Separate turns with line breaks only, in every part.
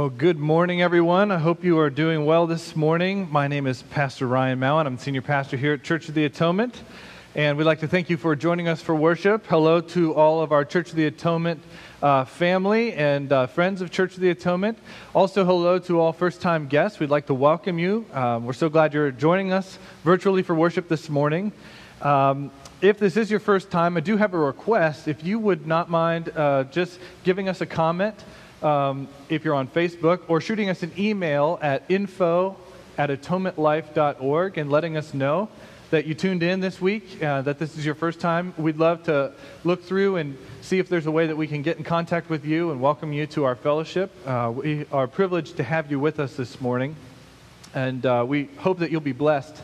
Well, good morning, everyone. I hope you are doing well this morning. My name is Pastor Ryan Mallon. I'm senior pastor here at Church of the Atonement, and we'd like to thank you for joining us for worship. Hello to all of our Church of the Atonement uh, family and uh, friends of Church of the Atonement. Also, hello to all first time guests. We'd like to welcome you. Um, we're so glad you're joining us virtually for worship this morning. Um, if this is your first time, I do have a request. If you would not mind uh, just giving us a comment um, if you're on Facebook, or shooting us an email at info at atonementlife.org and letting us know that you tuned in this week, uh, that this is your first time. We'd love to look through and see if there's a way that we can get in contact with you and welcome you to our fellowship. Uh, we are privileged to have you with us this morning, and uh, we hope that you'll be blessed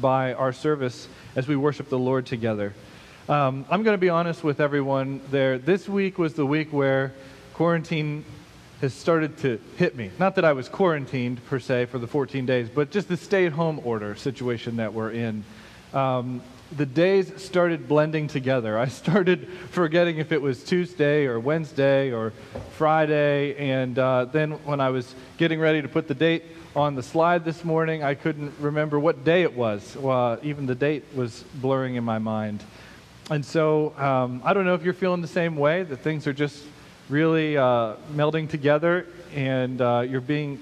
by our service as we worship the Lord together. Um, I'm going to be honest with everyone there. This week was the week where quarantine has started to hit me. Not that I was quarantined per se for the 14 days, but just the stay at home order situation that we're in. Um, the days started blending together. I started forgetting if it was Tuesday or Wednesday or Friday. And uh, then when I was getting ready to put the date on the slide this morning, I couldn't remember what day it was. Even the date was blurring in my mind. And so um, I don't know if you're feeling the same way, that things are just really uh, melding together, and uh, you're being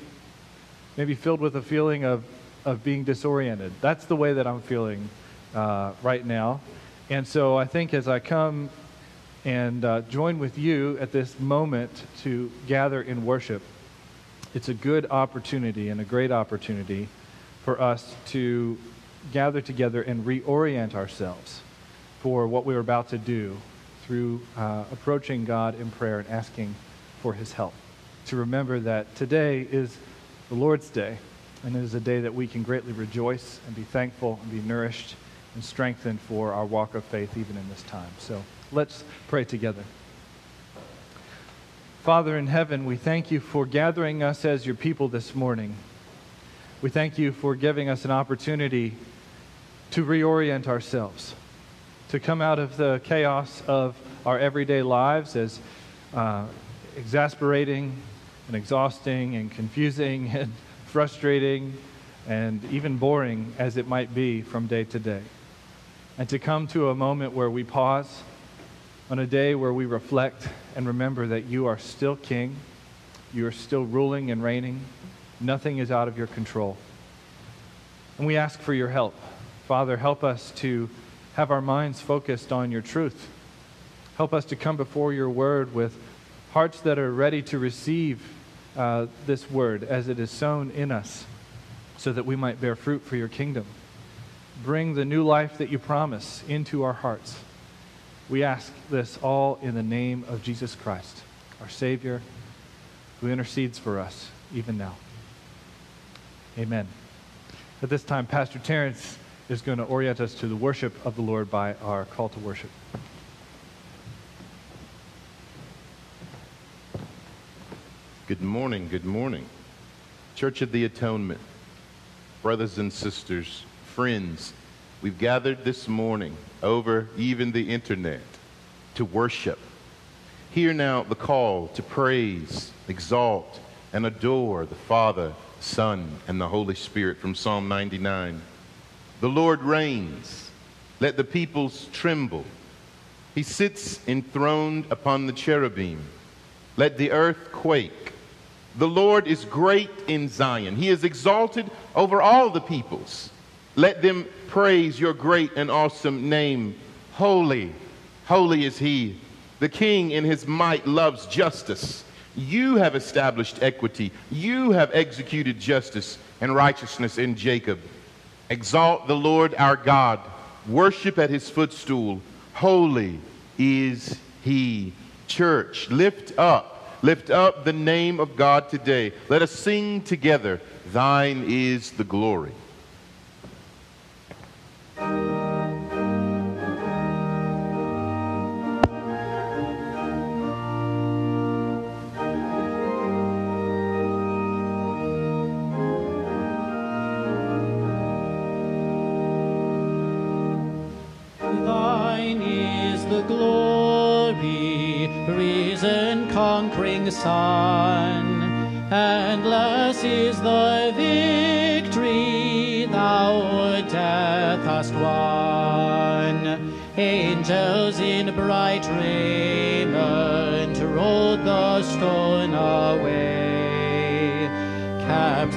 maybe filled with a feeling of, of being disoriented. That's the way that I'm feeling uh, right now. And so I think as I come and uh, join with you at this moment to gather in worship, it's a good opportunity and a great opportunity for us to gather together and reorient ourselves for what we're about to do through uh, approaching God in prayer and asking for his help. To remember that today is the Lord's day, and it is a day that we can greatly rejoice and be thankful and be nourished and strengthened for our walk of faith even in this time. So let's pray together. Father in heaven, we thank you for gathering us as your people this morning. We thank you for giving us an opportunity to reorient ourselves to come out of the chaos of our everyday lives as uh, exasperating and exhausting and confusing and frustrating and even boring as it might be from day to day. And to come to a moment where we pause, on a day where we reflect and remember that you are still king, you are still ruling and reigning, nothing is out of your control. And we ask for your help. Father, help us to have our minds focused on your truth. Help us to come before your word with hearts that are ready to receive uh, this word as it is sown in us so that we might bear fruit for your kingdom. Bring the new life that you promise into our hearts. We ask this all in the name of Jesus Christ, our Savior, who intercedes for us even now. Amen. At this time, Pastor Terrence is going to orient us to the worship of the Lord by our call to worship.
Good morning, good morning. Church of the Atonement, brothers and sisters, friends, we've gathered this morning over even the internet to worship. Hear now the call to praise, exalt, and adore the Father, Son, and the Holy Spirit from Psalm 99. The Lord reigns. Let the peoples tremble. He sits enthroned upon the cherubim. Let the earth quake. The Lord is great in Zion. He is exalted over all the peoples. Let them praise your great and awesome name. Holy, holy is he. The king in his might loves justice. You have established equity. You have executed justice and righteousness in Jacob. Exalt the Lord our God. Worship at his footstool. Holy is he. Church, lift up, lift up the name of God today. Let us sing together. Thine is the glory.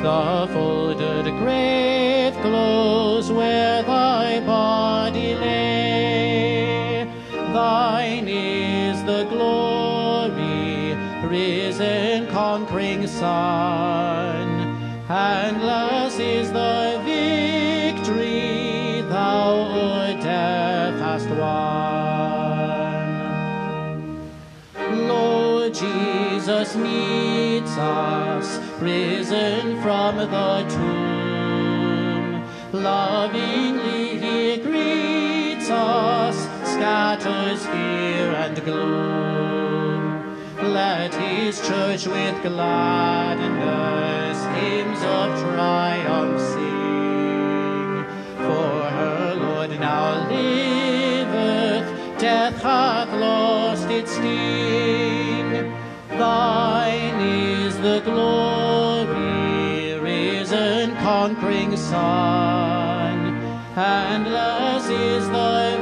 The folded grave close where thy body lay. Thine is the glory, risen, conquering Son. Endless is the victory thou, O death, hast won. Lord Jesus meets us, risen from the tomb. Lovingly he greets us, scatters fear and gloom. Let his church with gladness hymns of triumph sing. For her Lord now liveth, death hath lost its sting. Thine is the glory, conquering Son. Endless is the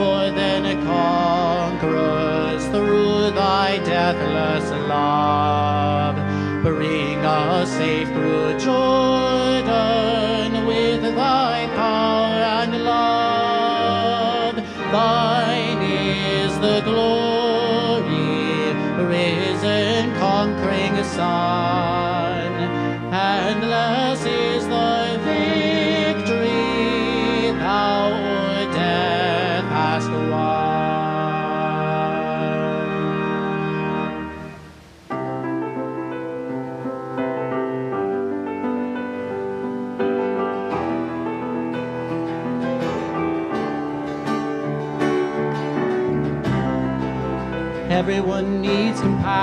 more than conquerors through thy deathless love. Bring us safe through Jordan with thy power and love. Thine is the glory, risen, conquering Son.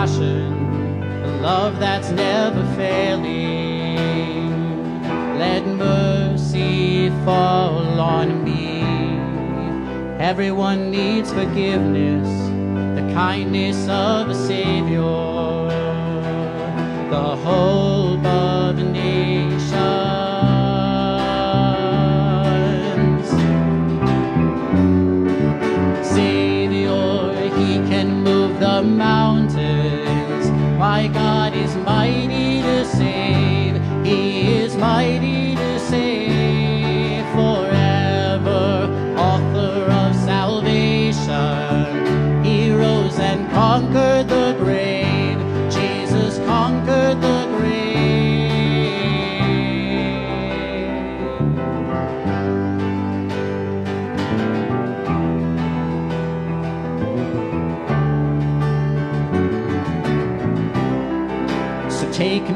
Compassion, a love that's never failing. Let mercy fall on me. Everyone needs forgiveness, the kindness of a Savior, the hope of nations.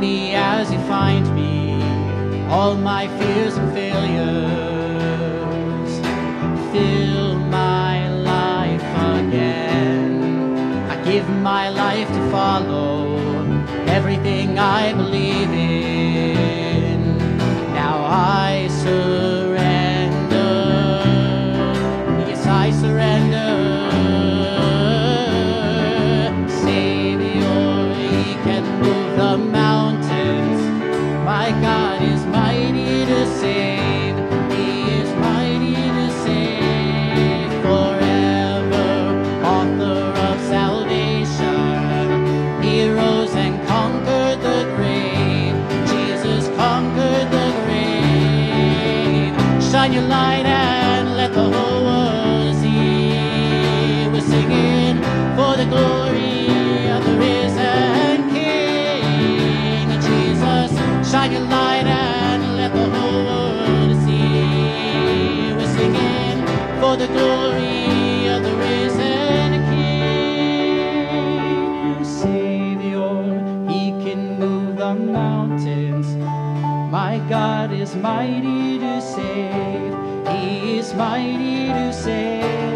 Me as you find me, all my fears and failures. Fill my life again. I give my life to follow everything I believe God is mighty to save. He is mighty to save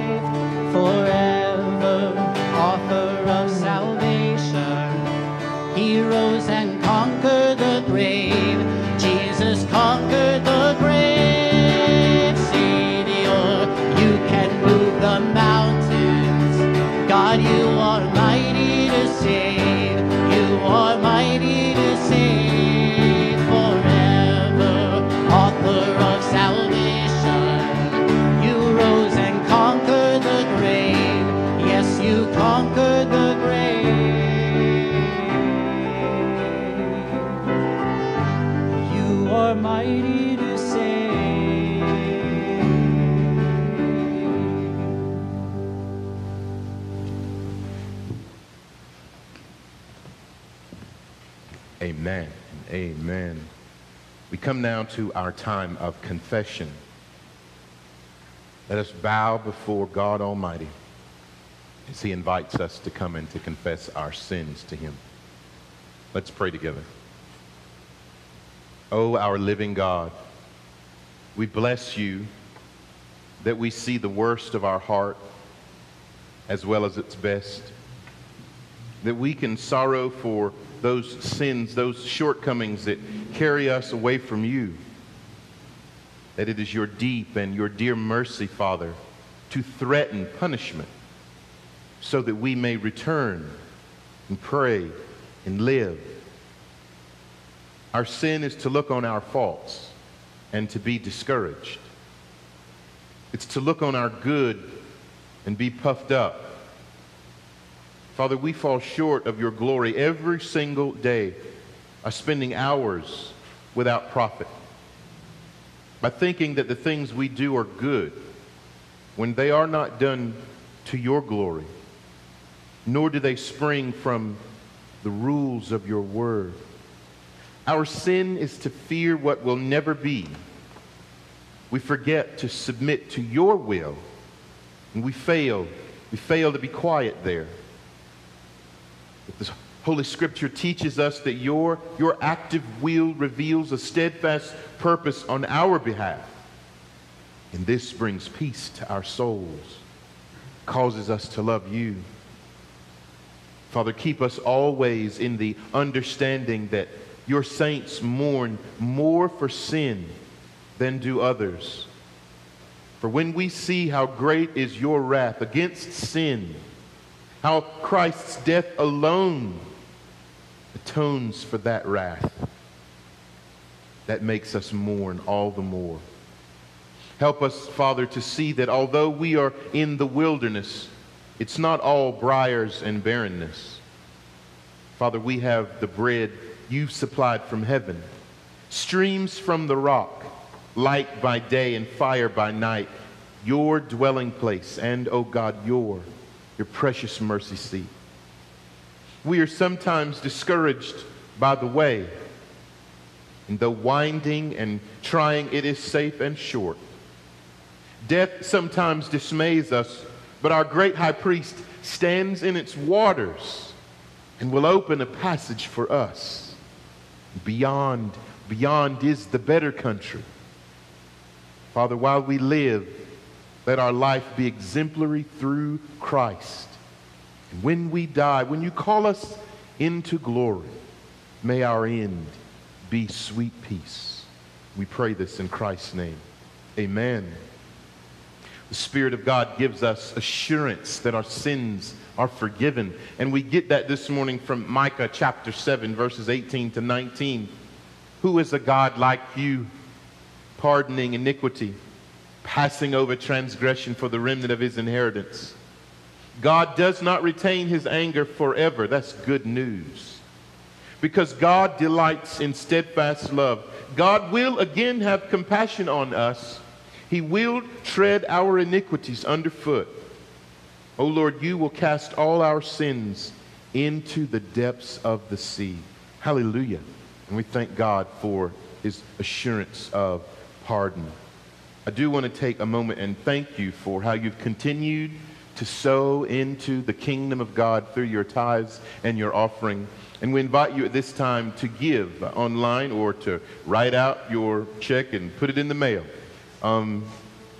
Amen. Amen. We come now to our time of confession. Let us bow before God Almighty as He invites us to come and to confess our sins to Him. Let's pray together. Oh, our living God, we bless you that we see the worst of our heart as well as its best that we can sorrow for those sins, those shortcomings that carry us away from you. That it is your deep and your dear mercy, Father, to threaten punishment so that we may return and pray and live. Our sin is to look on our faults and to be discouraged. It's to look on our good and be puffed up. Father, we fall short of your glory every single day by spending hours without profit, by thinking that the things we do are good when they are not done to your glory, nor do they spring from the rules of your word. Our sin is to fear what will never be. We forget to submit to your will, and we fail. We fail to be quiet there. The Holy Scripture teaches us that your, your active will reveals a steadfast purpose on our behalf. And this brings peace to our souls, causes us to love you. Father, keep us always in the understanding that your saints mourn more for sin than do others. For when we see how great is your wrath against sin, how Christ's death alone atones for that wrath, that makes us mourn all the more. Help us, Father, to see that although we are in the wilderness, it's not all briars and barrenness. Father, we have the bread you've supplied from heaven, streams from the rock, light by day and fire by night, your dwelling place, and, O oh God, your, your precious mercy seat. We are sometimes discouraged by the way, and though winding and trying, it is safe and short. Death sometimes dismays us, but our great high priest stands in its waters and will open a passage for us. Beyond, beyond is the better country. Father, while we live, let our life be exemplary through Christ. And when we die, when you call us into glory, may our end be sweet peace. We pray this in Christ's name. Amen. The Spirit of God gives us assurance that our sins are forgiven. And we get that this morning from Micah chapter 7, verses 18 to 19. Who is a God like you, pardoning iniquity, passing over transgression for the remnant of his inheritance? God does not retain his anger forever. That's good news. Because God delights in steadfast love. God will again have compassion on us. He will tread our iniquities underfoot. O Lord, you will cast all our sins into the depths of the sea. Hallelujah. And we thank God for his assurance of pardon. I do want to take a moment and thank you for how you've continued to sow into the kingdom of God through your tithes and your offering. And we invite you at this time to give online or to write out your check and put it in the mail. Um,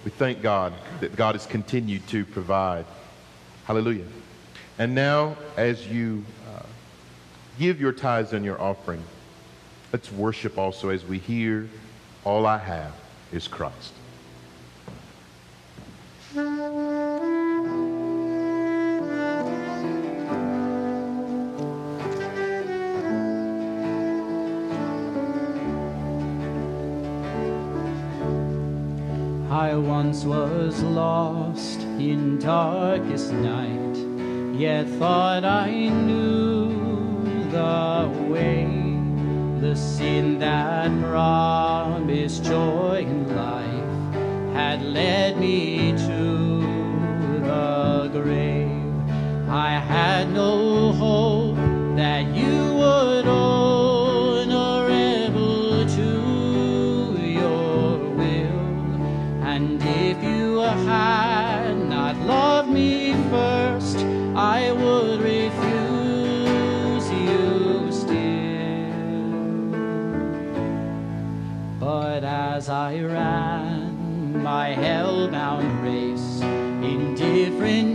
we thank God that God has continued to provide. Hallelujah. And now, as you uh, give your tithes and your offering, let's worship also as we hear, All I have is Christ.
I once was lost in darkest night, yet thought I knew the way. The sin that promised joy and life had led me to the grave. I had no as I ran my hell-bound race, indifferent to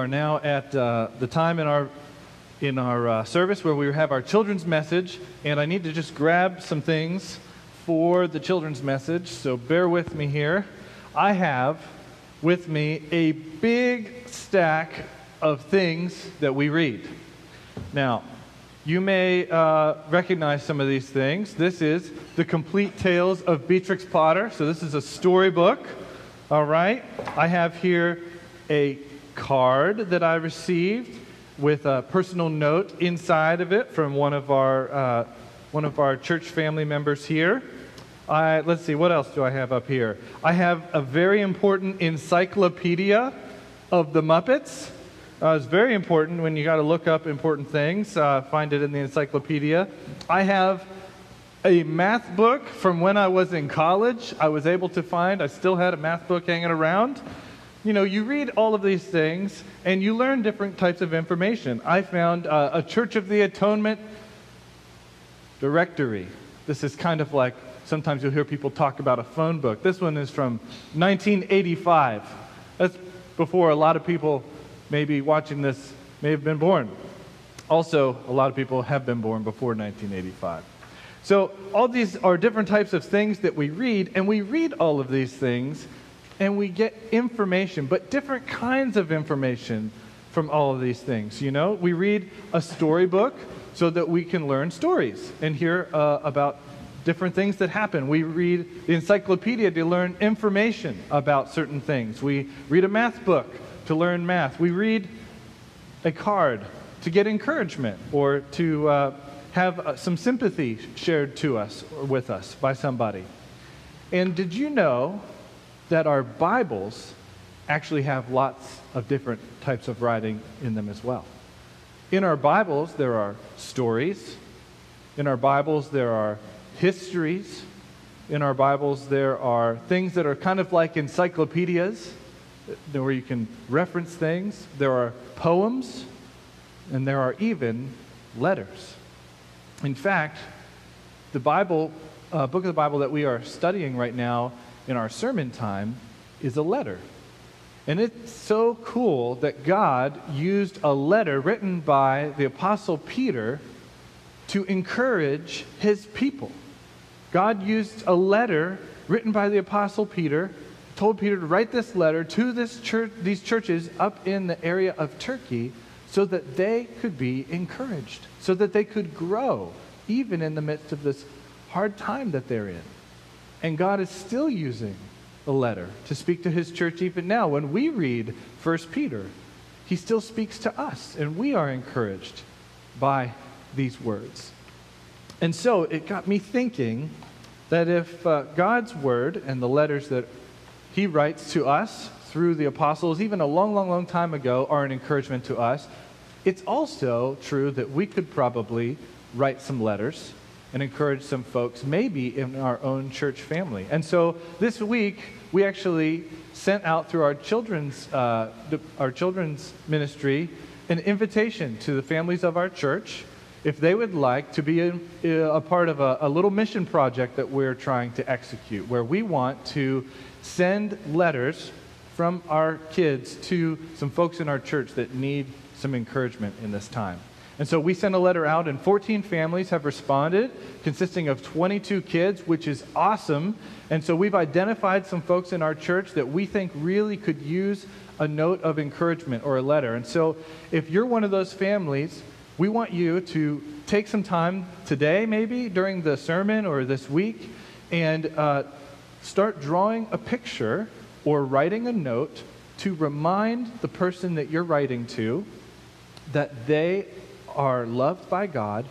are now at uh, the time in our in our uh, service where we have our children's message, and I need to just grab some things for the children's message. So bear with me here. I have with me a big stack of things that we read. Now, you may uh, recognize some of these things. This is the complete tales of Beatrix Potter. So this is a storybook. All right. I have here a card that I received with a personal note inside of it from one of our uh, one of our church family members here. I, let's see, what else do I have up here? I have a very important encyclopedia of the Muppets. Uh, it's very important when you got to look up important things. Uh, find it in the encyclopedia. I have a math book from when I was in college. I was able to find. I still had a math book hanging around. You know, you read all of these things and you learn different types of information. I found uh, a Church of the Atonement directory. This is kind of like sometimes you'll hear people talk about a phone book. This one is from 1985. That's before a lot of people maybe watching this may have been born. Also, a lot of people have been born before 1985. So, all these are different types of things that we read, and we read all of these things and we get information, but different kinds of information from all of these things. You know, we read a storybook so that we can learn stories and hear uh, about different things that happen. We read the encyclopedia to learn information about certain things. We read a math book to learn math. We read a card to get encouragement or to uh, have uh, some sympathy shared to us or with us by somebody. And did you know that our Bibles actually have lots of different types of writing in them as well? In our Bibles, there are stories. In our Bibles, there are histories. In our Bibles, there are things that are kind of like encyclopedias, where you can reference things. There are poems, and there are even letters. In fact, the Bible, uh, book of the Bible that we are studying right now in our sermon time is a letter. And it's so cool that God used a letter written by the Apostle Peter to encourage his people. God used a letter written by the Apostle Peter, told Peter to write this letter to this church, these churches up in the area of Turkey so that they could be encouraged, so that they could grow, even in the midst of this hard time that they're in. And God is still using a letter to speak to his church even now. When we read 1 Peter, he still speaks to us, and we are encouraged by these words. And so it got me thinking that if uh, God's word and the letters that he writes to us through the apostles, even a long, long, long time ago, are an encouragement to us, it's also true that we could probably write some letters and encourage some folks, maybe in our own church family. And so this week, we actually sent out through our children's, uh, our children's ministry an invitation to the families of our church if they would like to be a, a part of a, a little mission project that we're trying to execute, where we want to send letters from our kids to some folks in our church that need some encouragement in this time. And so we sent a letter out, and 14 families have responded, consisting of 22 kids, which is awesome. And so we've identified some folks in our church that we think really could use a note of encouragement or a letter. And so if you're one of those families, we want you to take some time today, maybe during the sermon or this week, and uh, start drawing a picture or writing a note to remind the person that you're writing to that they are loved by God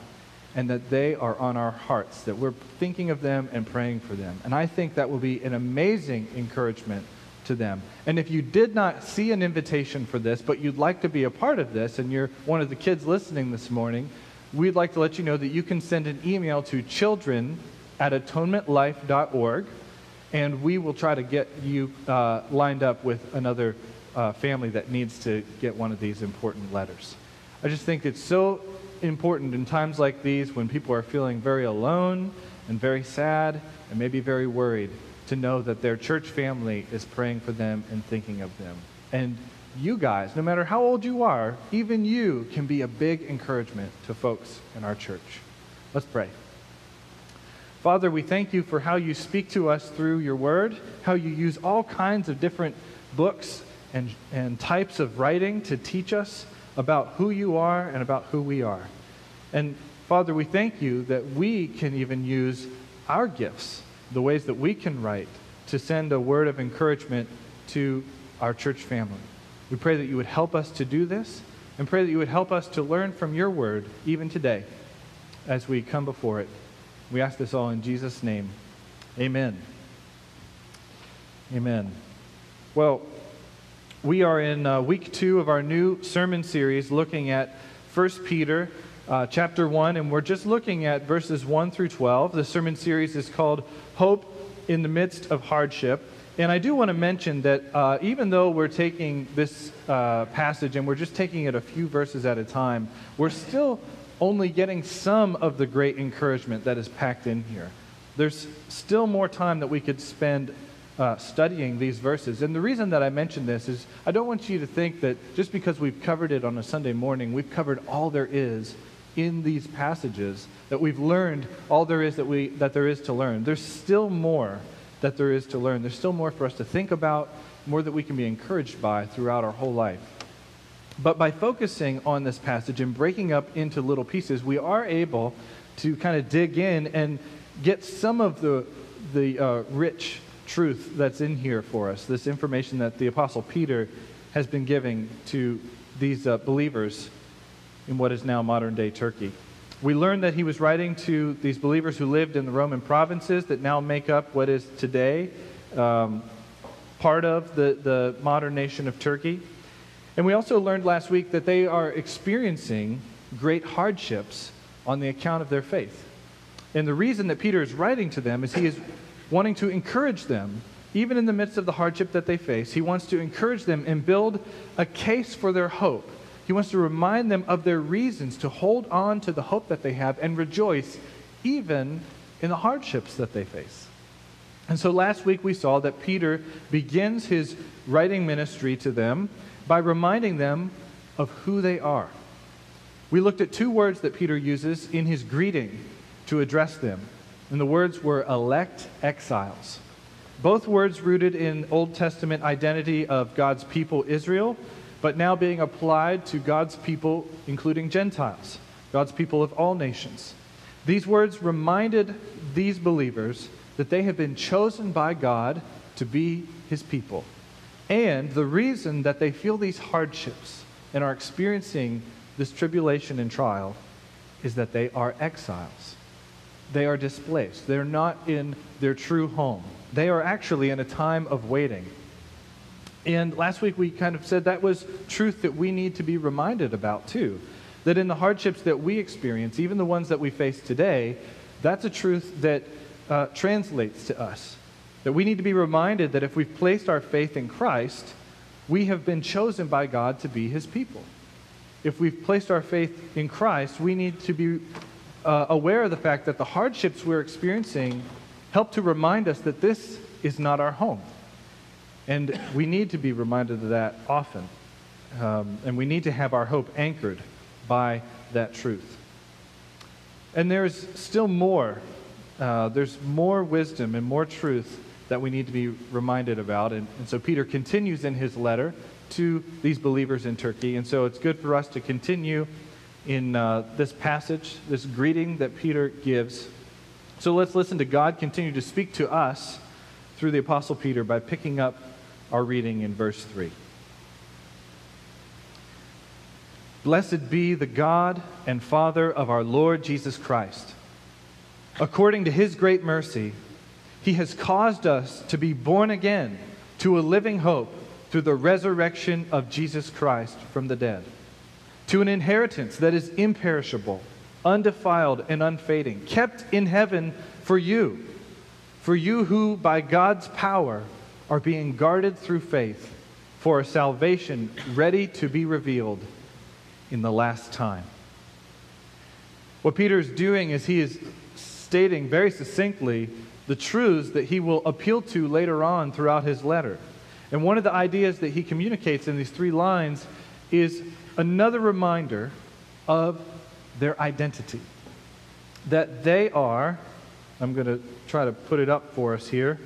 and that they are on our hearts, that we're thinking of them and praying for them. And I think that will be an amazing encouragement to them. And if you did not see an invitation for this, but you'd like to be a part of this, and you're one of the kids listening this morning, we'd like to let you know that you can send an email to children at atonementlife.org, and we will try to get you uh, lined up with another uh, family that needs to get one of these important letters. I just think it's so important in times like these when people are feeling very alone and very sad and maybe very worried to know that their church family is praying for them and thinking of them. And you guys, no matter how old you are, even you can be a big encouragement to folks in our church. Let's pray. Father, we thank you for how you speak to us through your word, how you use all kinds of different books and, and types of writing to teach us about who you are and about who we are. And Father, we thank you that we can even use our gifts the ways that we can write to send a word of encouragement to our church family. We pray that you would help us to do this and pray that you would help us to learn from your word even today as we come before it. We ask this all in Jesus' name. Amen. Amen. Well, we are in uh, week two of our new sermon series looking at 1 Peter uh, chapter 1, and we're just looking at verses 1 through 12. The sermon series is called Hope in the Midst of Hardship. And I do want to mention that uh, even though we're taking this uh, passage and we're just taking it a few verses at a time, we're still only getting some of the great encouragement that is packed in here. There's still more time that we could spend uh, studying these verses. And the reason that I mention this is I don't want you to think that just because we've covered it on a Sunday morning, we've covered all there is in these passages, that we've learned all there is that, we, that there is to learn. There's still more that there is to learn. There's still more for us to think about, more that we can be encouraged by throughout our whole life. But by focusing on this passage and breaking up into little pieces, we are able to kind of dig in and get some of the, the uh, rich truth that's in here for us, this information that the Apostle Peter has been giving to these uh, believers in what is now modern day Turkey. We learned that he was writing to these believers who lived in the Roman provinces that now make up what is today um, part of the, the modern nation of Turkey. And we also learned last week that they are experiencing great hardships on the account of their faith. And the reason that Peter is writing to them is he is wanting to encourage them, even in the midst of the hardship that they face. He wants to encourage them and build a case for their hope. He wants to remind them of their reasons to hold on to the hope that they have and rejoice even in the hardships that they face. And so last week we saw that Peter begins his writing ministry to them by reminding them of who they are. We looked at two words that Peter uses in his greeting to address them. And the words were elect exiles. Both words rooted in Old Testament identity of God's people Israel, but now being applied to God's people, including Gentiles, God's people of all nations. These words reminded these believers that they have been chosen by God to be his people. And the reason that they feel these hardships and are experiencing this tribulation and trial is that they are exiles they are displaced. They're not in their true home. They are actually in a time of waiting. And last week we kind of said that was truth that we need to be reminded about too. That in the hardships that we experience, even the ones that we face today, that's a truth that uh, translates to us. That we need to be reminded that if we've placed our faith in Christ, we have been chosen by God to be his people. If we've placed our faith in Christ, we need to be uh, aware of the fact that the hardships we're experiencing help to remind us that this is not our home. And we need to be reminded of that often. Um, and we need to have our hope anchored by that truth. And there's still more. Uh, there's more wisdom and more truth that we need to be reminded about. And, and so Peter continues in his letter to these believers in Turkey. And so it's good for us to continue in uh, this passage, this greeting that Peter gives. So let's listen to God continue to speak to us through the Apostle Peter by picking up our reading in verse 3. Blessed be the God and Father of our Lord Jesus Christ. According to his great mercy, he has caused us to be born again to a living hope through the resurrection of Jesus Christ from the dead to an inheritance that is imperishable, undefiled, and unfading, kept in heaven for you, for you who, by God's power, are being guarded through faith for a salvation ready to be revealed in the last time. What Peter is doing is he is stating very succinctly the truths that he will appeal to later on throughout his letter. And one of the ideas that he communicates in these three lines is another reminder of their identity. That they are, I'm going to try to put it up for us here,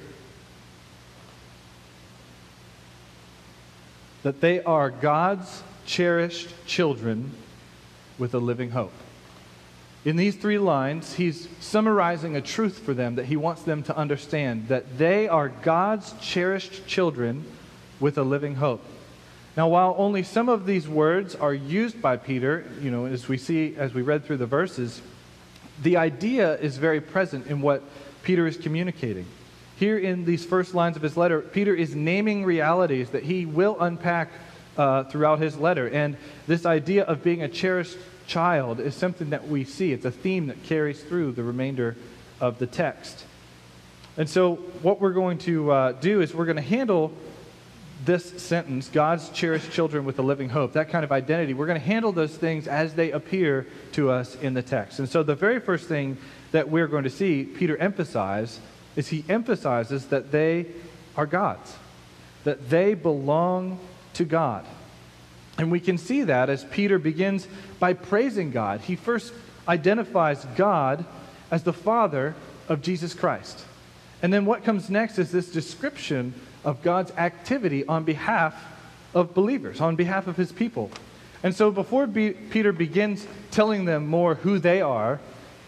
that they are God's cherished children with a living hope. In these three lines, he's summarizing a truth for them that he wants them to understand that they are God's cherished children with a living hope. Now, while only some of these words are used by Peter, you know, as we see as we read through the verses, the idea is very present in what Peter is communicating. Here in these first lines of his letter, Peter is naming realities that he will unpack uh, throughout his letter. And this idea of being a cherished child is something that we see. It's a theme that carries through the remainder of the text. And so, what we're going to uh, do is we're going to handle this sentence, God's cherished children with a living hope, that kind of identity, we're going to handle those things as they appear to us in the text. And so the very first thing that we're going to see Peter emphasize is he emphasizes that they are God's, that they belong to God. And we can see that as Peter begins by praising God. He first identifies God as the Father of Jesus Christ. And then what comes next is this description of God's activity on behalf of believers, on behalf of his people. And so before Be- Peter begins telling them more who they are,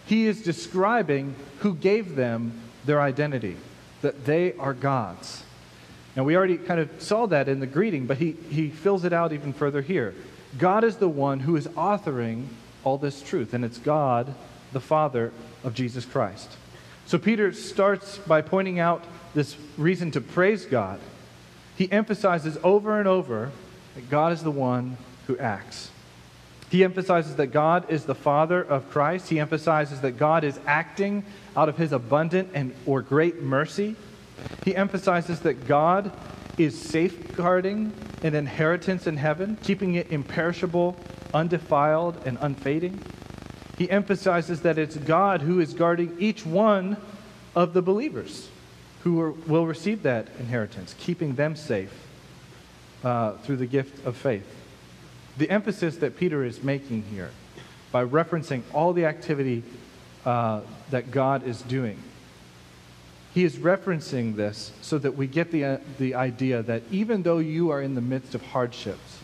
he is describing who gave them their identity, that they are God's. Now, we already kind of saw that in the greeting, but he, he fills it out even further here. God is the one who is authoring all this truth, and it's God, the Father of Jesus Christ. So Peter starts by pointing out this reason to praise God. He emphasizes over and over that God is the one who acts. He emphasizes that God is the Father of Christ. He emphasizes that God is acting out of his abundant and or great mercy. He emphasizes that God is safeguarding an inheritance in heaven, keeping it imperishable, undefiled, and unfading. He emphasizes that it's God who is guarding each one of the believers who are, will receive that inheritance, keeping them safe uh, through the gift of faith. The emphasis that Peter is making here by referencing all the activity uh, that God is doing, he is referencing this so that we get the, uh, the idea that even though you are in the midst of hardships,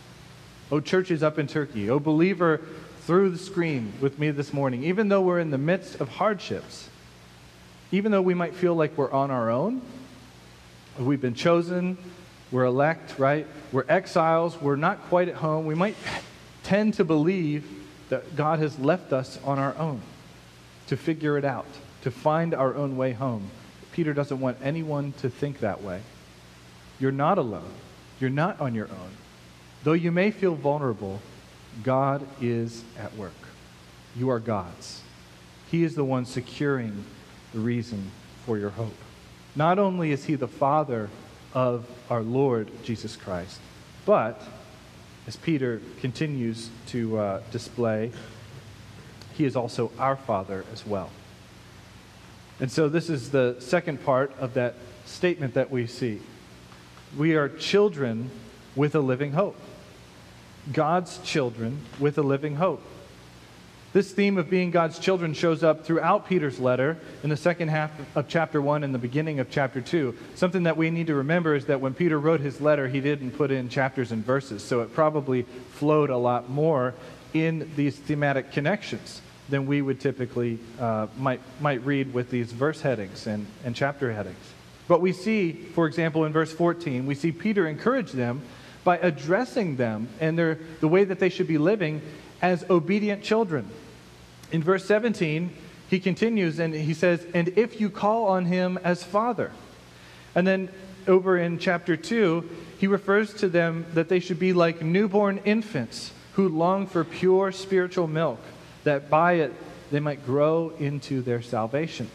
oh, churches up in Turkey, oh, believer through the screen with me this morning, even though we're in the midst of hardships, even though we might feel like we're on our own, we've been chosen, we're elect, right? We're exiles, we're not quite at home. We might tend to believe that God has left us on our own to figure it out, to find our own way home. Peter doesn't want anyone to think that way. You're not alone. You're not on your own. Though you may feel vulnerable, God is at work. You are God's. He is the one securing the reason for your hope. Not only is He the Father of our Lord Jesus Christ, but as Peter continues to uh, display, He is also our Father as well. And so, this is the second part of that statement that we see. We are children with a living hope. God's children with a living hope. This theme of being God's children shows up throughout Peter's letter in the second half of chapter 1 and the beginning of chapter 2. Something that we need to remember is that when Peter wrote his letter, he didn't put in chapters and verses, so it probably flowed a lot more in these thematic connections than we would typically uh, might, might read with these verse headings and, and chapter headings. But we see, for example, in verse 14, we see Peter encourage them by addressing them and their, the way that they should be living as obedient children. In verse 17, he continues and he says, And if you call on him as Father. And then over in chapter 2, he refers to them that they should be like newborn infants who long for pure spiritual milk, that by it they might grow into their salvation.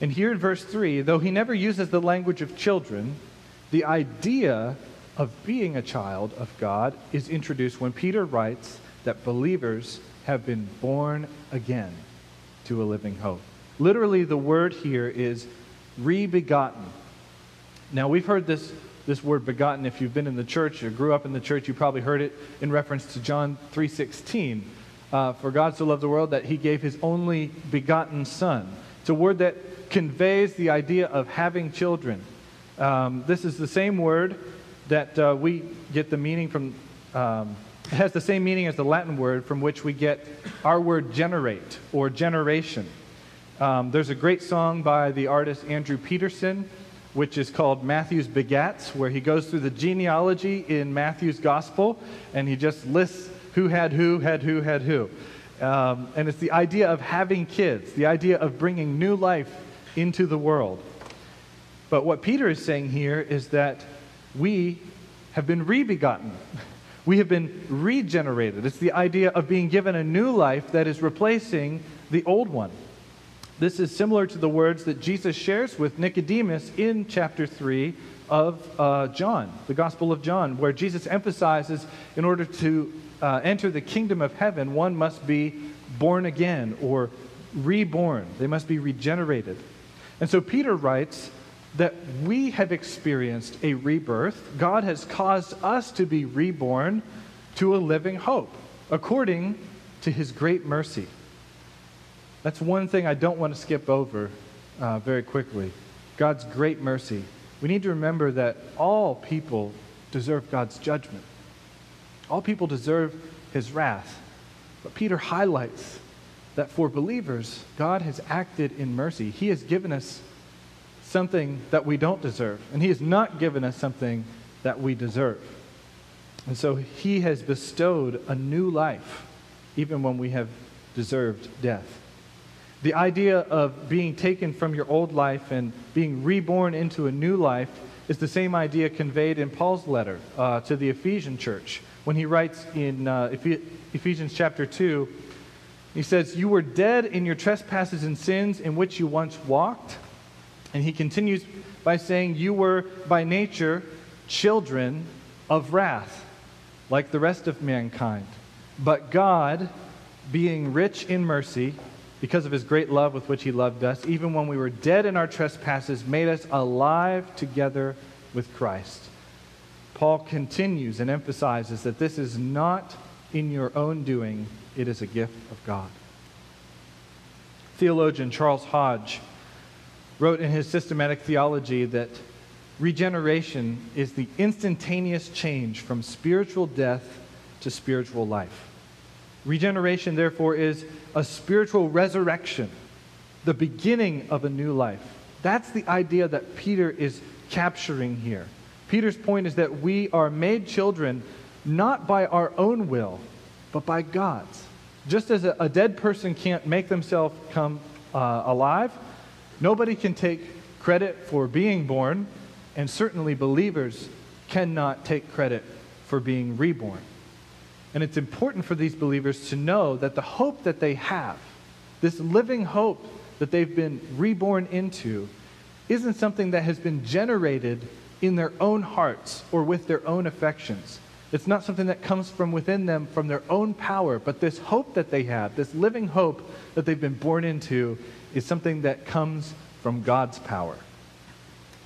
And here in verse 3, though he never uses the language of children, the idea of being a child of God is introduced when Peter writes that believers have been born again to a living hope. Literally, the word here is rebegotten. Now, we've heard this, this word begotten. If you've been in the church or grew up in the church, you probably heard it in reference to John 3.16. Uh, For God so loved the world that he gave his only begotten son. It's a word that conveys the idea of having children. Um, this is the same word that uh, we get the meaning from um, it has the same meaning as the Latin word from which we get our word generate or generation. Um, there's a great song by the artist Andrew Peterson, which is called Matthew's Begats, where he goes through the genealogy in Matthew's gospel and he just lists who had who, had who, had who. Um, and it's the idea of having kids, the idea of bringing new life into the world. But what Peter is saying here is that we have been rebegotten. We have been regenerated. It's the idea of being given a new life that is replacing the old one. This is similar to the words that Jesus shares with Nicodemus in chapter 3, of uh, John, the Gospel of John, where Jesus emphasizes in order to uh, enter the kingdom of heaven, one must be born again or reborn. They must be regenerated. And so Peter writes that we have experienced a rebirth. God has caused us to be reborn to a living hope according to his great mercy. That's one thing I don't want to skip over uh, very quickly God's great mercy. We need to remember that all people deserve God's judgment, all people deserve his wrath. But Peter highlights that for believers, God has acted in mercy. He has given us something that we don't deserve, and He has not given us something that we deserve. And so He has bestowed a new life, even when we have deserved death. The idea of being taken from your old life and being reborn into a new life is the same idea conveyed in Paul's letter uh, to the Ephesian church when he writes in uh, Ephesians chapter 2 he says, You were dead in your trespasses and sins in which you once walked. And he continues by saying, You were by nature children of wrath, like the rest of mankind. But God, being rich in mercy, because of his great love with which he loved us, even when we were dead in our trespasses, made us alive together with Christ. Paul continues and emphasizes that this is not in your own doing, it is a gift of God. Theologian Charles Hodge wrote in his systematic theology that regeneration is the instantaneous change from spiritual death to spiritual life. Regeneration, therefore, is a spiritual resurrection, the beginning of a new life. That's the idea that Peter is capturing here. Peter's point is that we are made children not by our own will, but by God's. Just as a, a dead person can't make themselves come uh, alive, nobody can take credit for being born, and certainly believers cannot take credit for being reborn. And it's important for these believers to know that the hope that they have, this living hope that they've been reborn into, isn't something that has been generated in their own hearts or with their own affections. It's not something that comes from within them from their own power, but this hope that they have, this living hope that they've been born into, is something that comes from God's power.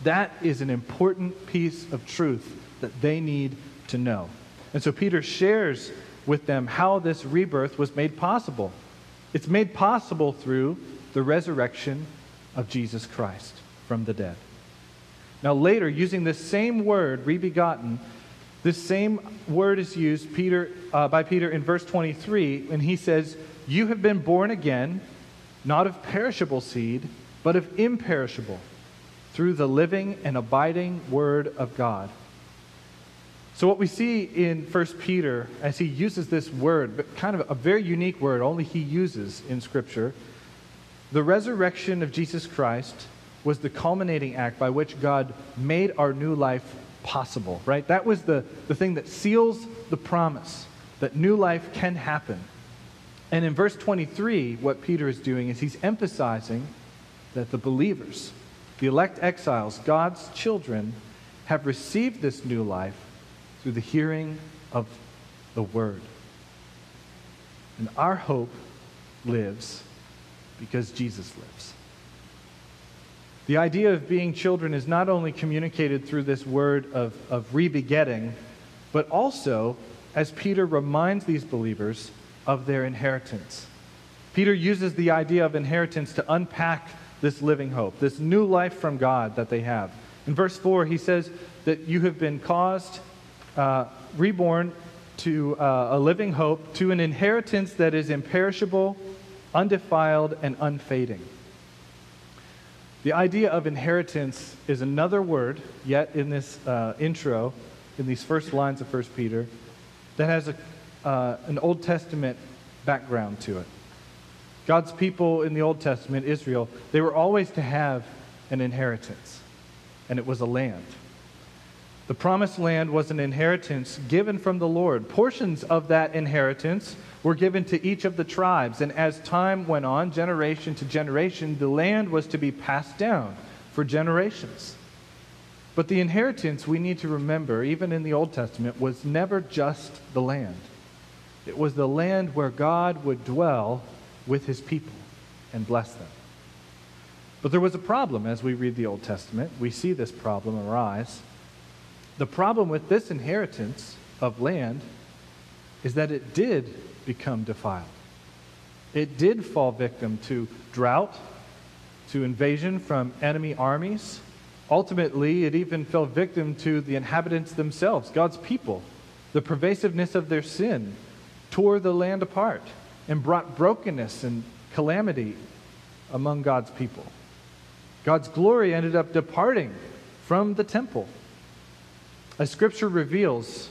That is an important piece of truth that they need to know. And so Peter shares with them how this rebirth was made possible. It's made possible through the resurrection of Jesus Christ from the dead. Now, later, using this same word, rebegotten, this same word is used Peter, uh, by Peter in verse 23 when he says, You have been born again, not of perishable seed, but of imperishable, through the living and abiding word of God. So, what we see in 1 Peter as he uses this word, but kind of a very unique word, only he uses in Scripture, the resurrection of Jesus Christ was the culminating act by which God made our new life possible, right? That was the, the thing that seals the promise that new life can happen. And in verse 23, what Peter is doing is he's emphasizing that the believers, the elect exiles, God's children, have received this new life through the hearing of the word. And our hope lives because Jesus lives. The idea of being children is not only communicated through this word of, of rebegetting, but also as Peter reminds these believers of their inheritance. Peter uses the idea of inheritance to unpack this living hope, this new life from God that they have. In verse 4, he says that you have been caused, uh, reborn to uh, a living hope, to an inheritance that is imperishable, undefiled, and unfading. The idea of inheritance is another word, yet in this uh, intro, in these first lines of 1 Peter, that has a, uh, an Old Testament background to it. God's people in the Old Testament, Israel, they were always to have an inheritance, and it was a land. The promised land was an inheritance given from the Lord. Portions of that inheritance were given to each of the tribes, and as time went on, generation to generation, the land was to be passed down for generations. But the inheritance, we need to remember, even in the Old Testament, was never just the land. It was the land where God would dwell with his people and bless them. But there was a problem as we read the Old Testament. We see this problem arise. The problem with this inheritance of land is that it did become defiled. It did fall victim to drought, to invasion from enemy armies. Ultimately, it even fell victim to the inhabitants themselves, God's people. The pervasiveness of their sin tore the land apart and brought brokenness and calamity among God's people. God's glory ended up departing from the temple. As Scripture reveals,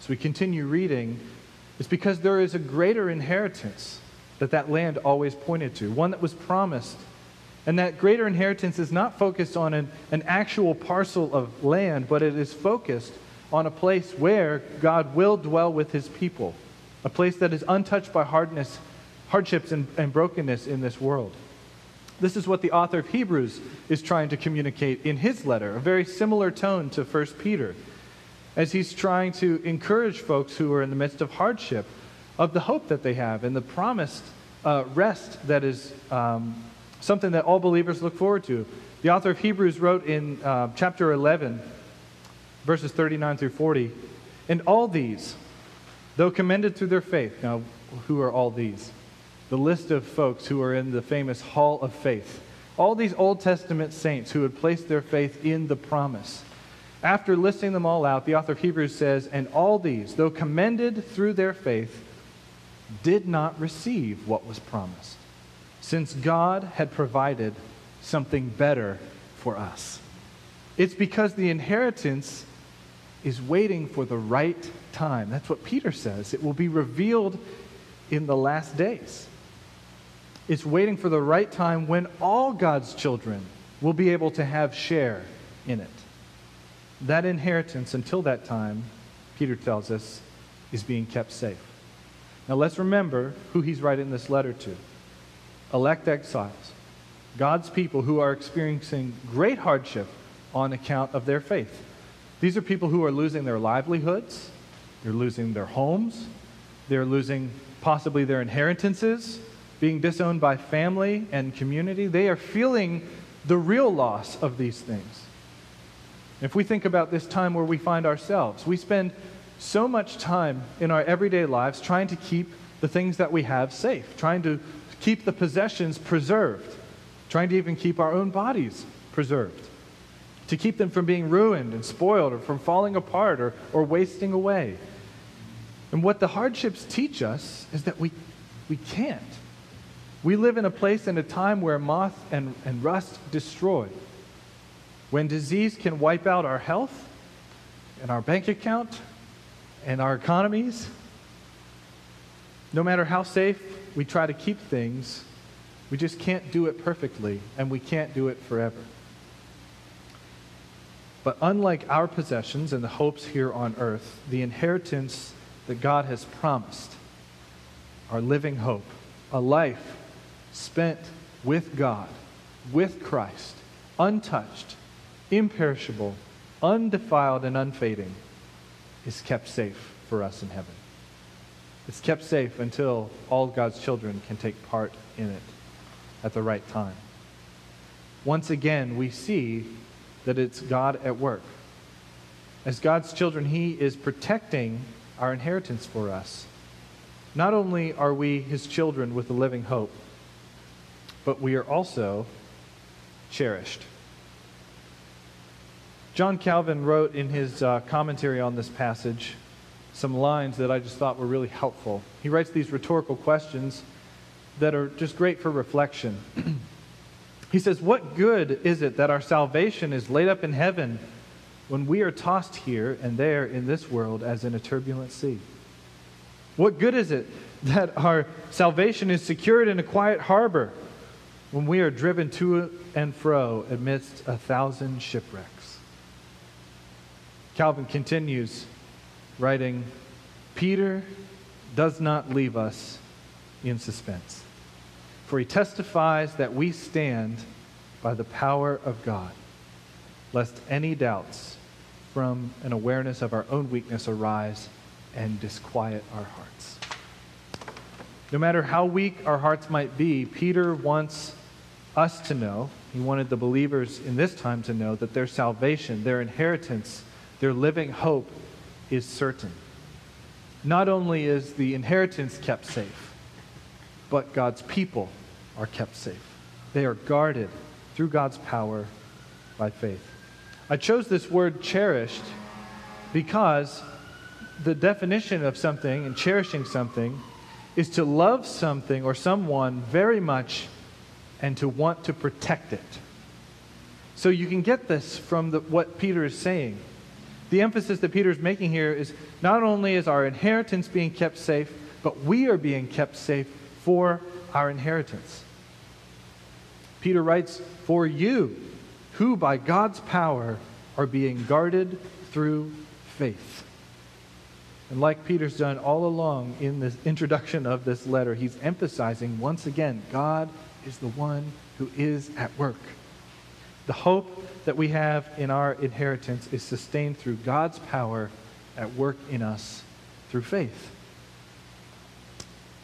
as we continue reading, it's because there is a greater inheritance that that land always pointed to, one that was promised. And that greater inheritance is not focused on an, an actual parcel of land, but it is focused on a place where God will dwell with his people, a place that is untouched by hardness, hardships and, and brokenness in this world. This is what the author of Hebrews is trying to communicate in his letter, a very similar tone to 1 Peter, as he's trying to encourage folks who are in the midst of hardship of the hope that they have and the promised uh, rest that is um, something that all believers look forward to. The author of Hebrews wrote in uh, chapter 11, verses 39 through 40, and all these, though commended through their faith, now who are all these? The list of folks who are in the famous Hall of Faith. All these Old Testament saints who had placed their faith in the promise. After listing them all out, the author of Hebrews says, And all these, though commended through their faith, did not receive what was promised, since God had provided something better for us. It's because the inheritance is waiting for the right time. That's what Peter says. It will be revealed in the last days. It's waiting for the right time when all God's children will be able to have share in it. That inheritance, until that time, Peter tells us, is being kept safe. Now let's remember who he's writing this letter to elect exiles, God's people who are experiencing great hardship on account of their faith. These are people who are losing their livelihoods, they're losing their homes, they're losing possibly their inheritances, being disowned by family and community. They are feeling the real loss of these things. If we think about this time where we find ourselves, we spend so much time in our everyday lives trying to keep the things that we have safe, trying to keep the possessions preserved, trying to even keep our own bodies preserved, to keep them from being ruined and spoiled or from falling apart or, or wasting away. And what the hardships teach us is that we, we can't. We live in a place and a time where moth and, and rust destroy, when disease can wipe out our health and our bank account and our economies, no matter how safe we try to keep things, we just can't do it perfectly, and we can't do it forever. But unlike our possessions and the hopes here on earth, the inheritance that God has promised, our living hope, a life spent with God, with Christ, untouched, imperishable, undefiled, and unfading is kept safe for us in heaven. It's kept safe until all God's children can take part in it at the right time. Once again, we see that it's God at work. As God's children, He is protecting our inheritance for us. Not only are we His children with a living hope, but we are also cherished. John Calvin wrote in his uh, commentary on this passage some lines that I just thought were really helpful. He writes these rhetorical questions that are just great for reflection. he says, What good is it that our salvation is laid up in heaven when we are tossed here and there in this world as in a turbulent sea? What good is it that our salvation is secured in a quiet harbor when we are driven to and fro amidst a thousand shipwrecks? Calvin continues writing Peter does not leave us in suspense, for he testifies that we stand by the power of God. lest any doubts from an awareness of our own weakness arise and disquiet our hearts. No matter how weak our hearts might be, Peter wants us to know, he wanted the believers in this time to know that their salvation, their inheritance, their living hope is certain. Not only is the inheritance kept safe, but God's people are kept safe. They are guarded through God's power by faith. I chose this word cherished because the definition of something and cherishing something is to love something or someone very much and to want to protect it. So you can get this from the, what Peter is saying. The emphasis that Peter is making here is not only is our inheritance being kept safe, but we are being kept safe for our inheritance. Peter writes, For you, who by God's power are being guarded through faith. And like Peter's done all along in this introduction of this letter, he's emphasizing once again God is the one who is at work. The hope that we have in our inheritance is sustained through God's power at work in us through faith.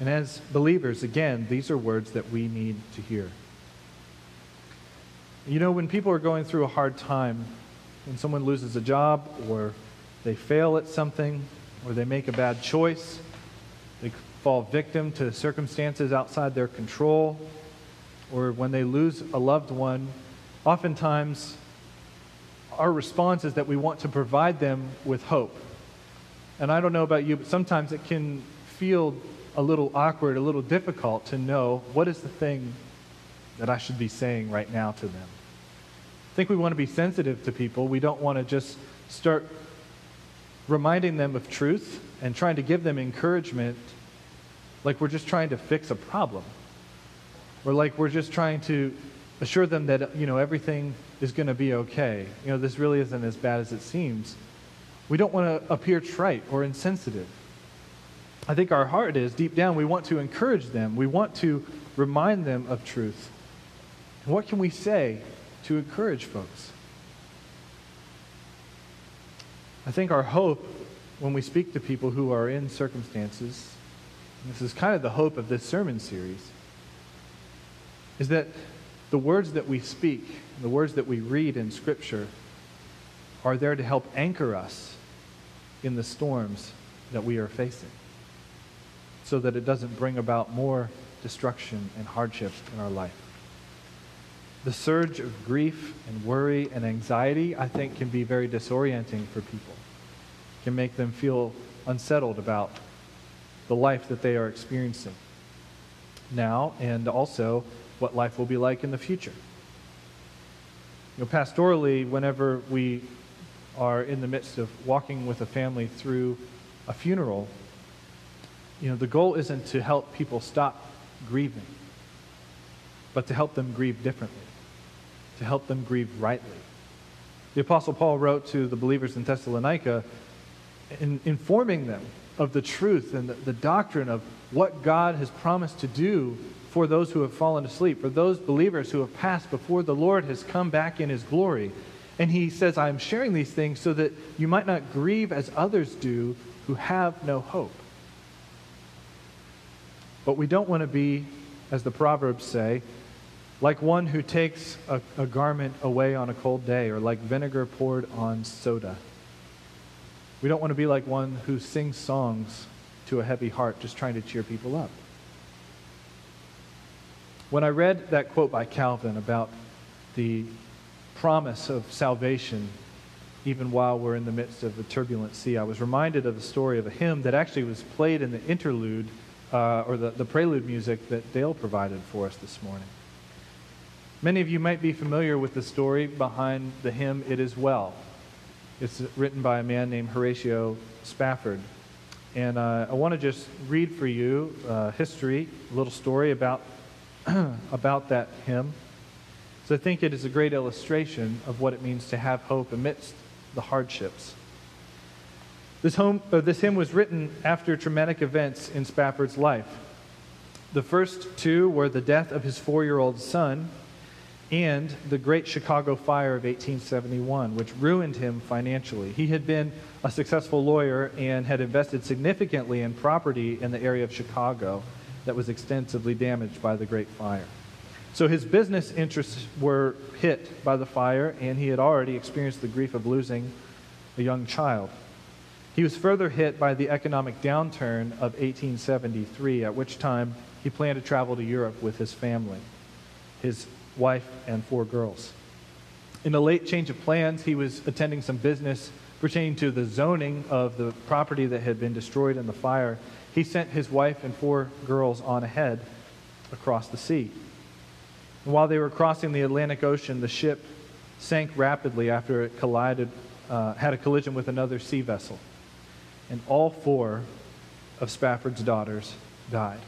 And as believers, again, these are words that we need to hear. You know, when people are going through a hard time, when someone loses a job or they fail at something or they make a bad choice, they fall victim to circumstances outside their control, or when they lose a loved one, oftentimes our response is that we want to provide them with hope. And I don't know about you, but sometimes it can feel a little awkward, a little difficult to know what is the thing that I should be saying right now to them. I think we want to be sensitive to people. We don't want to just start reminding them of truth and trying to give them encouragement like we're just trying to fix a problem. Or like we're just trying to assure them that you know everything is going to be okay. You know, this really isn't as bad as it seems. We don't want to appear trite or insensitive. I think our heart is deep down we want to encourage them. We want to remind them of truth. What can we say to encourage folks? I think our hope when we speak to people who are in circumstances, this is kind of the hope of this sermon series, is that the words that we speak, the words that we read in Scripture, are there to help anchor us in the storms that we are facing so that it doesn't bring about more destruction and hardship in our life. The surge of grief and worry and anxiety, I think, can be very disorienting for people, it can make them feel unsettled about the life that they are experiencing now and also what life will be like in the future. You know, pastorally, whenever we are in the midst of walking with a family through a funeral, you know, the goal isn't to help people stop grieving, but to help them grieve differently, to help them grieve rightly. The Apostle Paul wrote to the believers in Thessalonica, in, informing them of the truth and the, the doctrine of what God has promised to do for those who have fallen asleep, for those believers who have passed before the Lord has come back in his glory. And he says, I am sharing these things so that you might not grieve as others do who have no hope. But we don't want to be, as the Proverbs say, like one who takes a, a, garment away on a cold day or like vinegar poured on soda. We don't want to be like one who sings songs to a heavy heart just trying to cheer people up. When I read that quote by Calvin about the promise of salvation, even while we're in the midst of a turbulent sea, I was reminded of the story of a hymn that actually was played in the interlude uh, or the, the prelude music that Dale provided for us this morning. Many of you might be familiar with the story behind the hymn It Is Well. It's written by a man named Horatio Spafford. And uh, I want to just read for you uh, history, a little story about about that hymn. So I think it is a great illustration of what it means to have hope amidst the hardships. This, home, uh, this hymn was written after traumatic events in Spafford's life. The first two were the death of his four year old son and the Great Chicago Fire of 1871, which ruined him financially. He had been a successful lawyer and had invested significantly in property in the area of Chicago that was extensively damaged by the Great Fire. So his business interests were hit by the fire, and he had already experienced the grief of losing a young child. He was further hit by the economic downturn of 1873, at which time he planned to travel to Europe with his family, his wife, and four girls. In a late change of plans, he was attending some business pertaining to the zoning of the property that had been destroyed in the fire. He sent his wife and four girls on ahead across the sea. And while they were crossing the Atlantic Ocean, the ship sank rapidly after it collided, uh, had a collision with another sea vessel. And all four of Spafford's daughters died.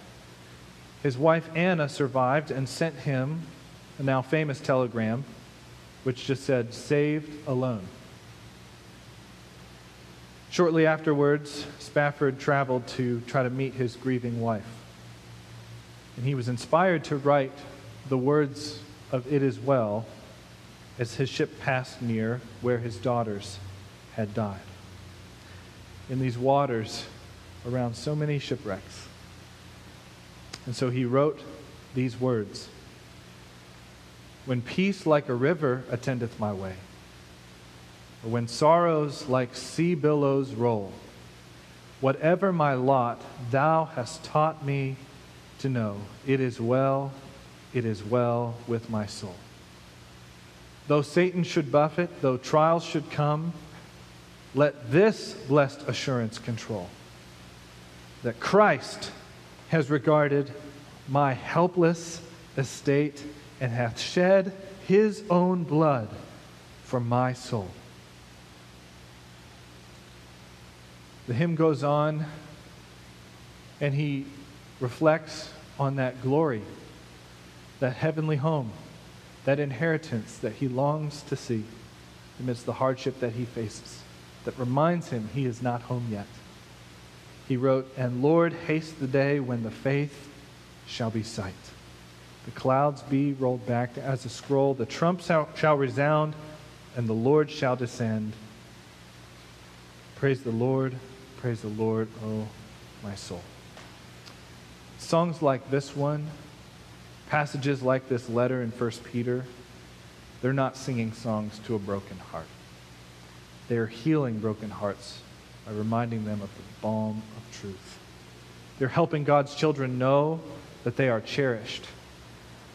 His wife Anna survived and sent him a now famous telegram, which just said, Saved alone. Shortly afterwards, Spafford traveled to try to meet his grieving wife. And he was inspired to write the words of It Is Well as his ship passed near where his daughters had died. In these waters around so many shipwrecks. And so he wrote these words When peace like a river attendeth my way, or when sorrows like sea billows roll, whatever my lot, thou hast taught me to know. It is well it is well with my soul. Though Satan should buffet, though trials should come, let this blessed assurance control that Christ has regarded my helpless estate and hath shed his own blood for my soul. The hymn goes on and he reflects on that glory that heavenly home, that inheritance that he longs to see amidst the hardship that he faces, that reminds him he is not home yet. He wrote, And Lord, haste the day when the faith shall be sight. The clouds be rolled back as a scroll, the trump shall, resound, and the Lord shall descend. Praise the Lord, praise the Lord, oh my soul. Songs like this one Passages like this letter in 1 Peter, they're not singing songs to a broken heart. They're healing broken hearts by reminding them of the balm of truth. They're helping God's children know that they are cherished,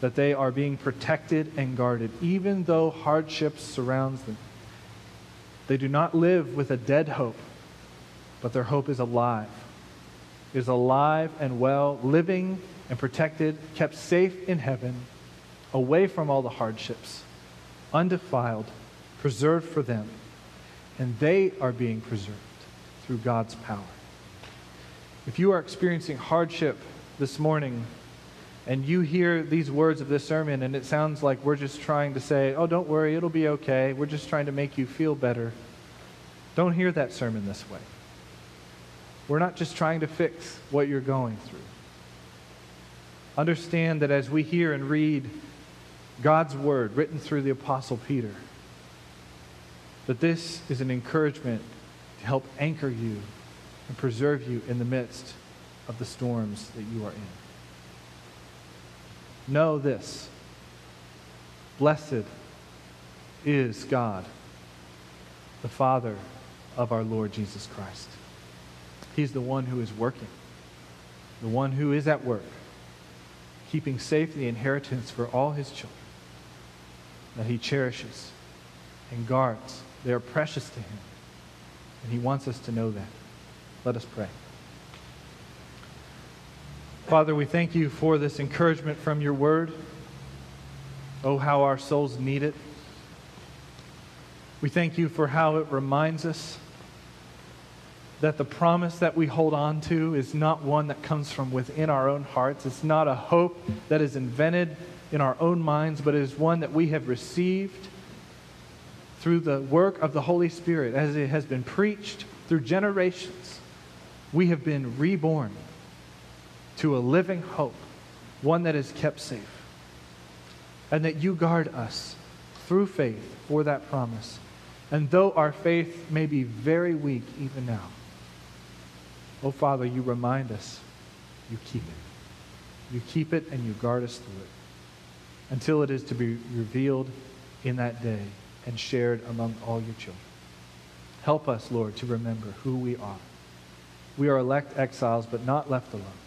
that they are being protected and guarded, even though hardships surrounds them. They do not live with a dead hope, but their hope is alive. Is alive and well, living and protected, kept safe in heaven, away from all the hardships, undefiled, preserved for them. And they are being preserved through God's power. If you are experiencing hardship this morning and you hear these words of this sermon and it sounds like we're just trying to say, oh, don't worry, it'll be okay, we're just trying to make you feel better, don't hear that sermon this way. We're not just trying to fix what you're going through. Understand that as we hear and read God's word written through the Apostle Peter, that this is an encouragement to help anchor you and preserve you in the midst of the storms that you are in. Know this Blessed is God, the Father of our Lord Jesus Christ. He's the one who is working, the one who is at work keeping safe the inheritance for all his children that he cherishes and guards. They are precious to him. And he wants us to know that. Let us pray. Father, we thank you for this encouragement from your word. Oh, how our souls need it. We thank you for how it reminds us that the promise that we hold on to is not one that comes from within our own hearts. It's not a hope that is invented in our own minds, but it is one that we have received through the work of the Holy Spirit as it has been preached through generations. We have been reborn to a living hope, one that is kept safe. and that you guard us through faith for that promise. And though our faith may be very weak even now, oh Father, you remind us, you keep it. You keep it and you guard us through it until it is to be revealed in that day and shared among all your children. Help us, Lord, to remember who we are. We are elect exiles, but not left alone.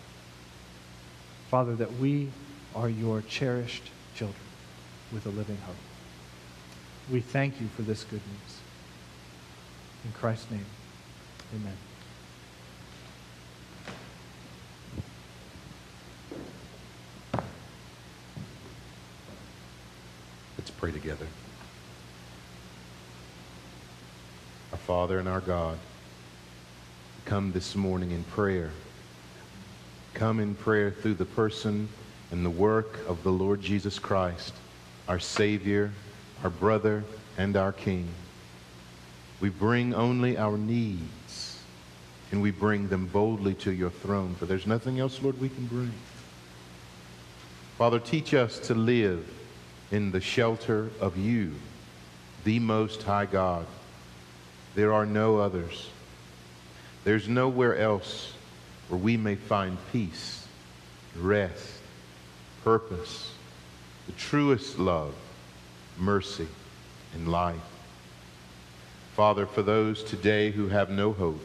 Father, that we are your cherished children with a living hope. We thank you for this good news. In Christ's name, amen.
Let's pray together. Our Father and our God, come this morning in prayer. Come in prayer through the person and the work of the Lord Jesus Christ, our Savior, our brother, and our King. We bring only our needs, and we bring them boldly to your throne, for there's nothing else, Lord, we can bring. Father, teach us to live in the shelter of you, the Most High God. There are no others. There's nowhere else where we may find peace, rest, purpose, the truest love, mercy, and life. Father, for those today who have no hope,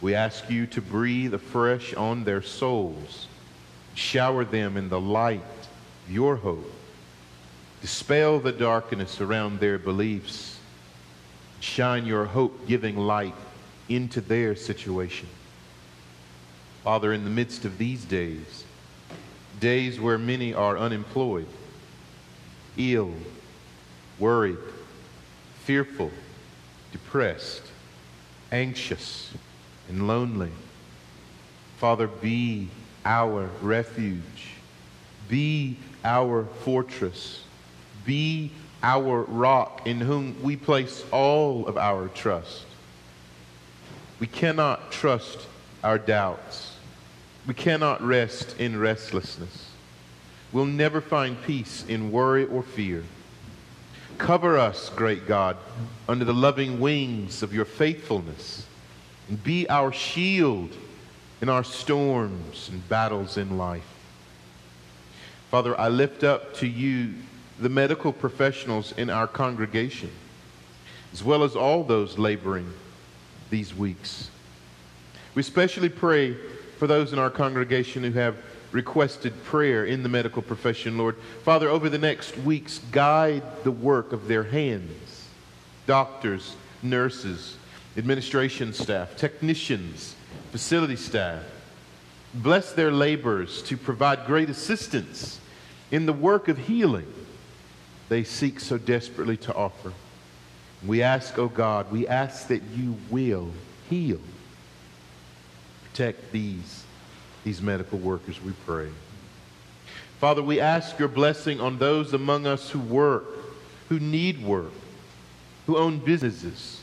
we ask you to breathe afresh on their souls, shower them in the light of your hope, dispel the darkness around their beliefs, shine your hope giving light into their situation. Father, in the midst of these days, days where many are unemployed, ill, worried, fearful, depressed, anxious, and lonely. Father, be our refuge. Be our fortress. Be our rock in whom we place all of our trust. We cannot trust our doubts. We cannot rest in restlessness. We'll never find peace in worry or fear. Cover us, great God, under the loving wings of your faithfulness and be our shield in our storms and battles in life. Father, I lift up to you the medical professionals in our congregation, as well as all those laboring these weeks. We especially pray for those in our congregation who have requested prayer in the medical profession, Lord. Father, over the next weeks, guide the work of their hands. Doctors, nurses, administration staff, technicians, facility staff. Bless their labors to provide great assistance in the work of healing they seek so desperately to offer. We ask, oh God, we ask that you will heal protect these, these medical workers, we pray. Father, we ask your blessing on those among us who work, who need work, who own businesses,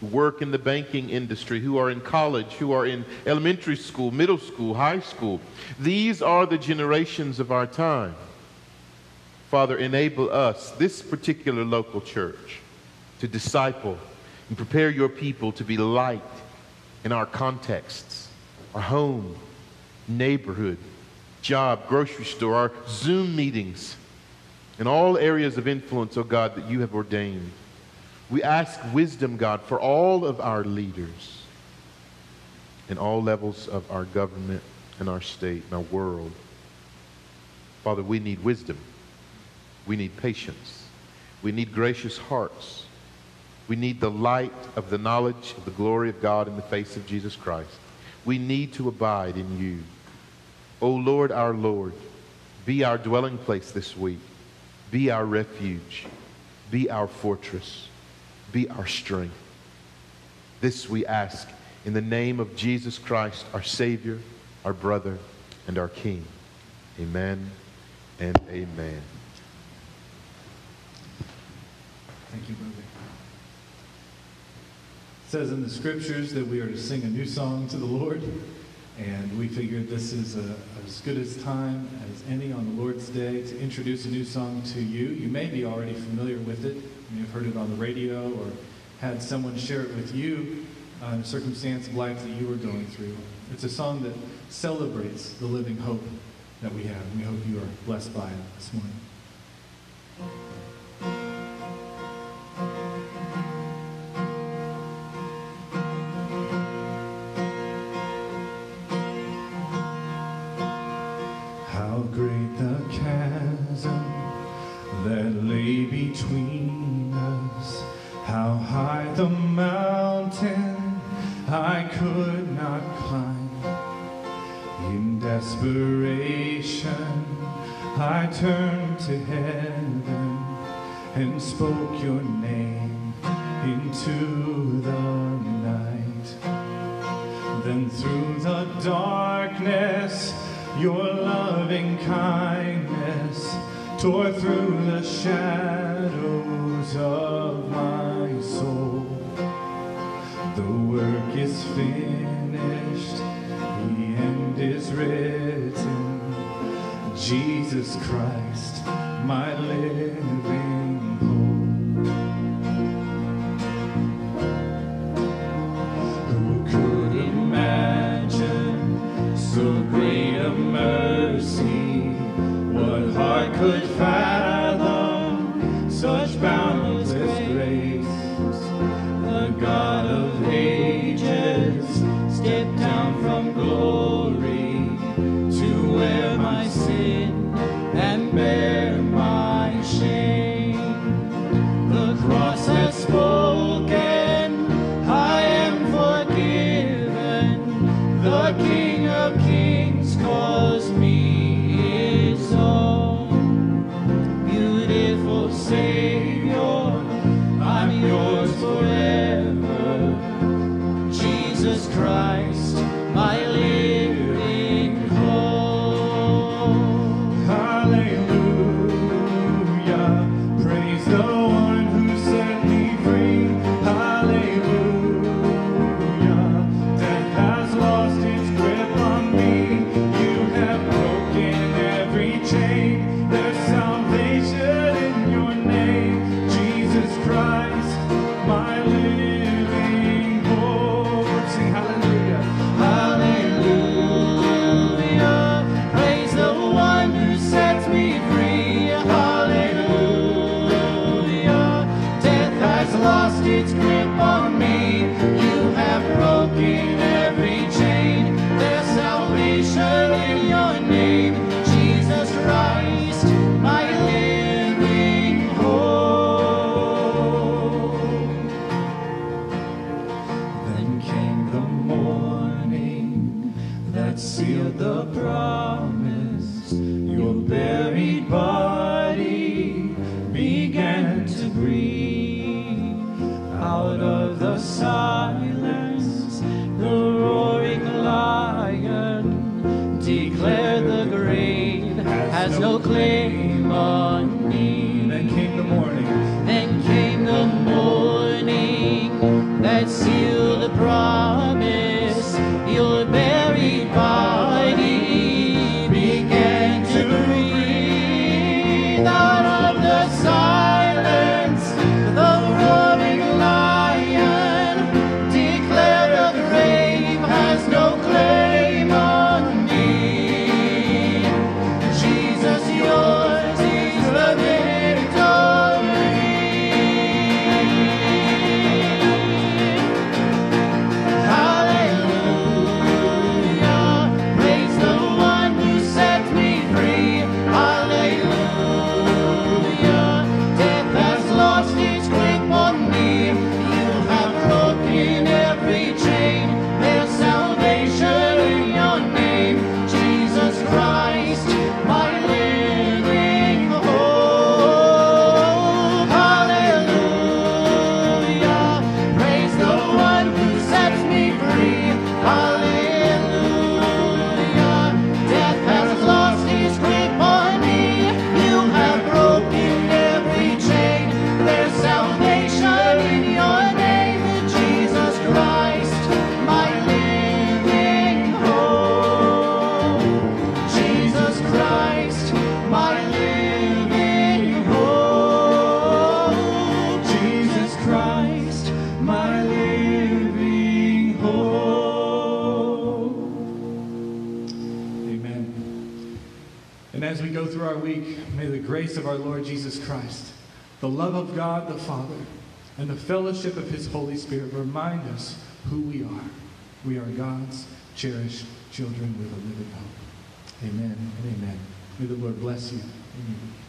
who work in the banking industry, who are in college, who are in elementary school, middle school, high school. These are the generations of our time. Father, enable us, this particular local church, to disciple and prepare your people to be light in our contexts our home, neighborhood, job, grocery store, our Zoom meetings, and all areas of influence, oh God, that you have ordained. We ask wisdom, God, for all of our leaders in all levels of our government and our state and our world. Father, we need wisdom. We need patience. We need gracious hearts. We need the light of the knowledge of the glory of God in the face of Jesus Christ. We need to abide in you. O Lord, our Lord, be our dwelling place this week. Be our refuge. Be our fortress. Be our strength. This we ask in the name of Jesus Christ, our Savior, our brother, and our King. Amen and amen.
Thank you, brother says in the scriptures that we are to sing a new song to the Lord.
And we figured this is a, as good a time as any on the Lord's Day to introduce a new song to you. You may be already familiar with it. You may have heard it on the radio or had someone share it with you uh, in a circumstance of life that you were going through. It's a song that celebrates the living hope that we have. And we hope you are blessed by it this morning. Shadows of my soul. The work is finished, the end is written. Jesus Christ, my living hope. Who could imagine so great a mercy? What heart could fathom
God the Father, and the fellowship of his Holy Spirit remind us who we are. We are God's cherished children with a living hope. Amen and amen. May the Lord bless you. Amen.